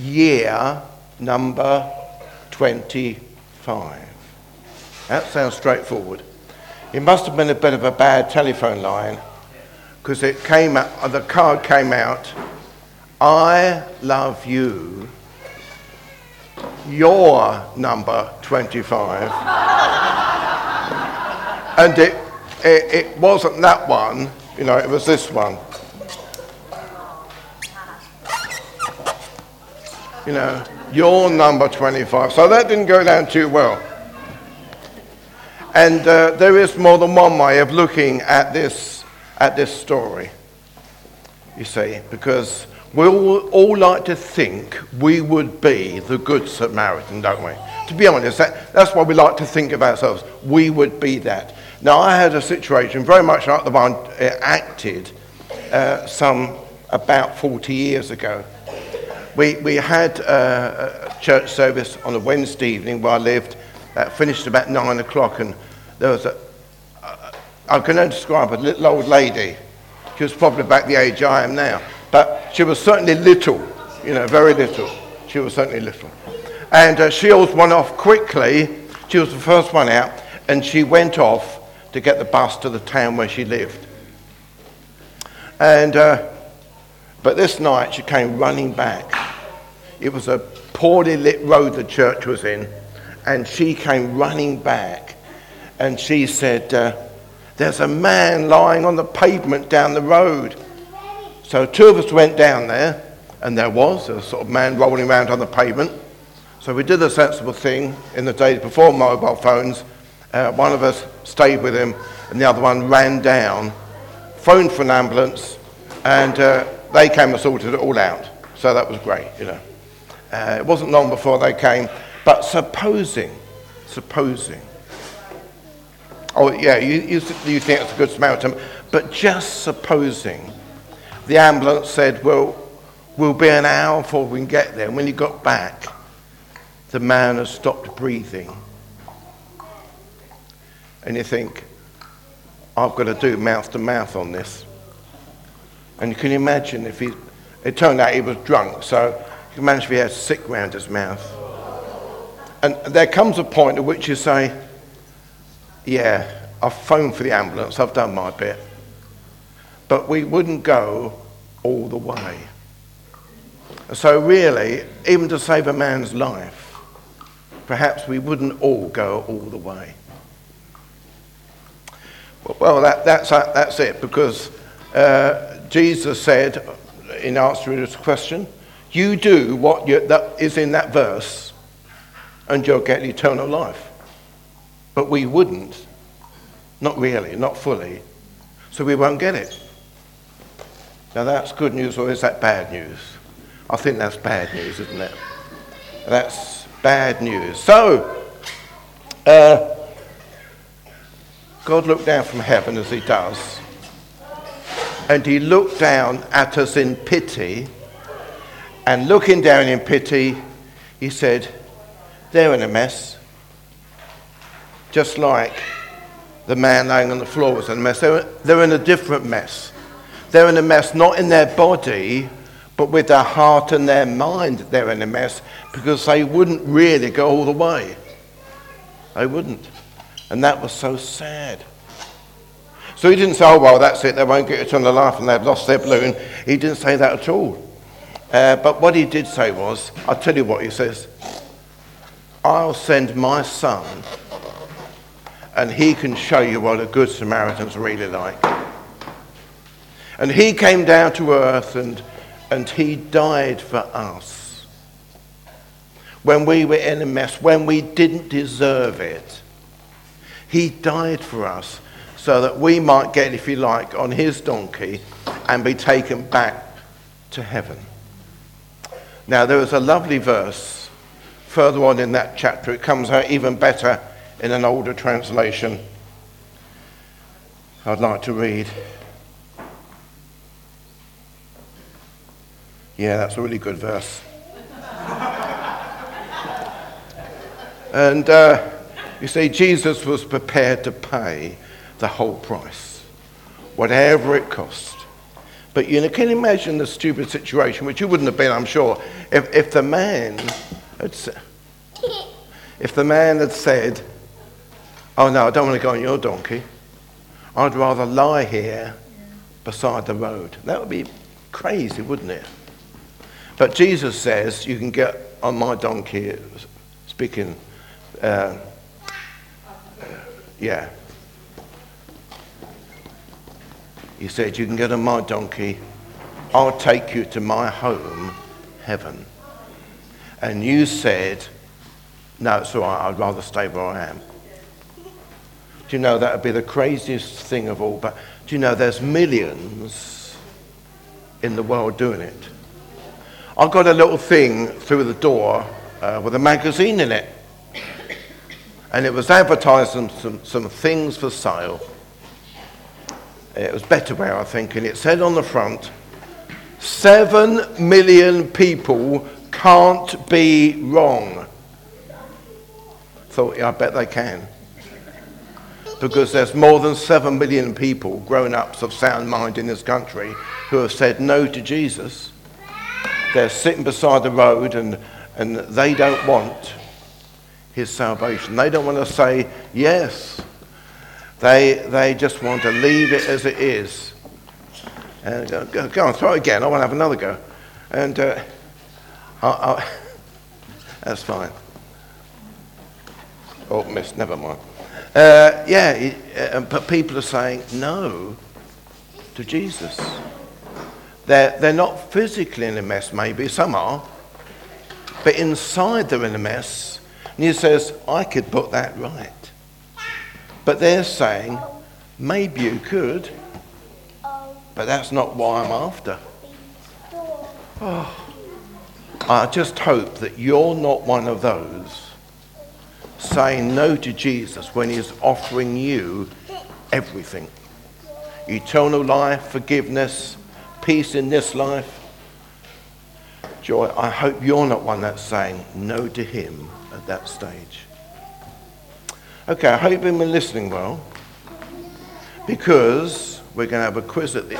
year number 25. That sounds straightforward. It must have been a bit of a bad telephone line because it came out, uh, the card came out, I love you, your number 25. and it, it, it wasn't that one, you know, it was this one. You know, your number 25. So that didn't go down too well. And uh, there is more than one way of looking at this, at this story, you see, because we all, like to think we would be the Good Samaritan, don't we? To be honest, that, that's what we like to think of ourselves. We would be that. Now, I had a situation very much like the one uh, acted uh, some about 40 years ago. We, we had uh, a church service on a Wednesday evening where I lived, that finished about nine o'clock, and there was a, I can only describe a little old lady. She was probably about the age I am now, but she was certainly little, you know, very little. She was certainly little. And uh, she always went off quickly. She was the first one out, and she went off to get the bus to the town where she lived. And, uh, but this night she came running back. It was a poorly lit road the church was in, and she came running back, and she said, uh, "There's a man lying on the pavement down the road." So two of us went down there, and there was a sort of man rolling around on the pavement. So we did the sensible thing in the days before mobile phones. Uh, one of us stayed with him, and the other one ran down, phoned for an ambulance, and uh, they came and sorted it all out. So that was great, you know. Uh, it wasn't long before they came, but supposing, supposing, oh yeah, you, you, you think it's a good Samaritan, but just supposing the ambulance said, well, we'll be an hour before we can get there. And when he got back, the man has stopped breathing. And you think, I've got to do mouth to mouth on this. And you can imagine if he, it turned out he was drunk, so he had sick round his mouth. And there comes a point at which you say, yeah, I've phoned for the ambulance, I've done my bit. But we wouldn't go all the way. So, really, even to save a man's life, perhaps we wouldn't all go all the way. Well, that, that's, that's it, because uh, Jesus said, in answer to this question, you do what you, that is in that verse, and you'll get eternal life. But we wouldn't. Not really, not fully. So we won't get it. Now that's good news, or is that bad news? I think that's bad news, isn't it? That's bad news. So, uh, God looked down from heaven as he does, and he looked down at us in pity, and looking down in pity, he said, They're in a mess. Just like the man lying on the floor was in a mess. They're, in a different mess. They're in a mess not in their body, but with their heart and their mind, they're in a mess because they wouldn't really go all the way. They wouldn't. And that was so sad. So he didn't say, oh, well, that's it, they won't get it on the life and they've lost their balloon. He didn't say that at all. Uh, but what he did say was, I'll tell you what he says I'll send my son and he can show you what a good Samaritan's really like. And he came down to earth and, and he died for us. When we were in a mess, when we didn't deserve it, he died for us so that we might get, if you like, on his donkey and be taken back to heaven. Now, there is a lovely verse further on in that chapter. It comes out even better in an older translation. I'd like to read. Yeah, that's a really good verse. and uh, you see, Jesus was prepared to pay the whole price, whatever it cost, But you can imagine the stupid situation, which you wouldn't have been, I'm sure, if, if the man had, if the man had said, "Oh no, I don't want to go on your donkey. I'd rather lie here beside the road." That would be crazy, wouldn't it? But Jesus says, "You can get on my donkey." Speaking, uh, yeah. He said, You can get on my donkey. I'll take you to my home, heaven. And you said, No, it's all right. I'd rather stay where I am. Do you know that would be the craziest thing of all? But do you know there's millions in the world doing it? I got a little thing through the door uh, with a magazine in it. And it was advertising some, some things for sale. It was Betterware, I think, and it said on the front, seven million people can't be wrong. Thought, yeah, I bet they can. Because there's more than seven million people, grown ups of sound mind in this country, who have said no to Jesus. They're sitting beside the road and, and they don't want his salvation. They don't want to say yes. They, they just want to leave it as it is. And go, go, go on, throw it again. I want to have another go. And uh, I, I, that's fine. Oh, missed. Never mind. Uh, yeah, uh, but people are saying no to Jesus. They're, they're not physically in a mess, maybe. Some are. But inside they're in a mess. And he says, I could put that right. But they're saying, maybe you could, but that's not what I'm after. Oh, I just hope that you're not one of those saying no to Jesus when he's offering you everything eternal life, forgiveness, peace in this life, joy. I hope you're not one that's saying no to him at that stage. Okay, I hope you've been listening well because we're going to have a quiz at the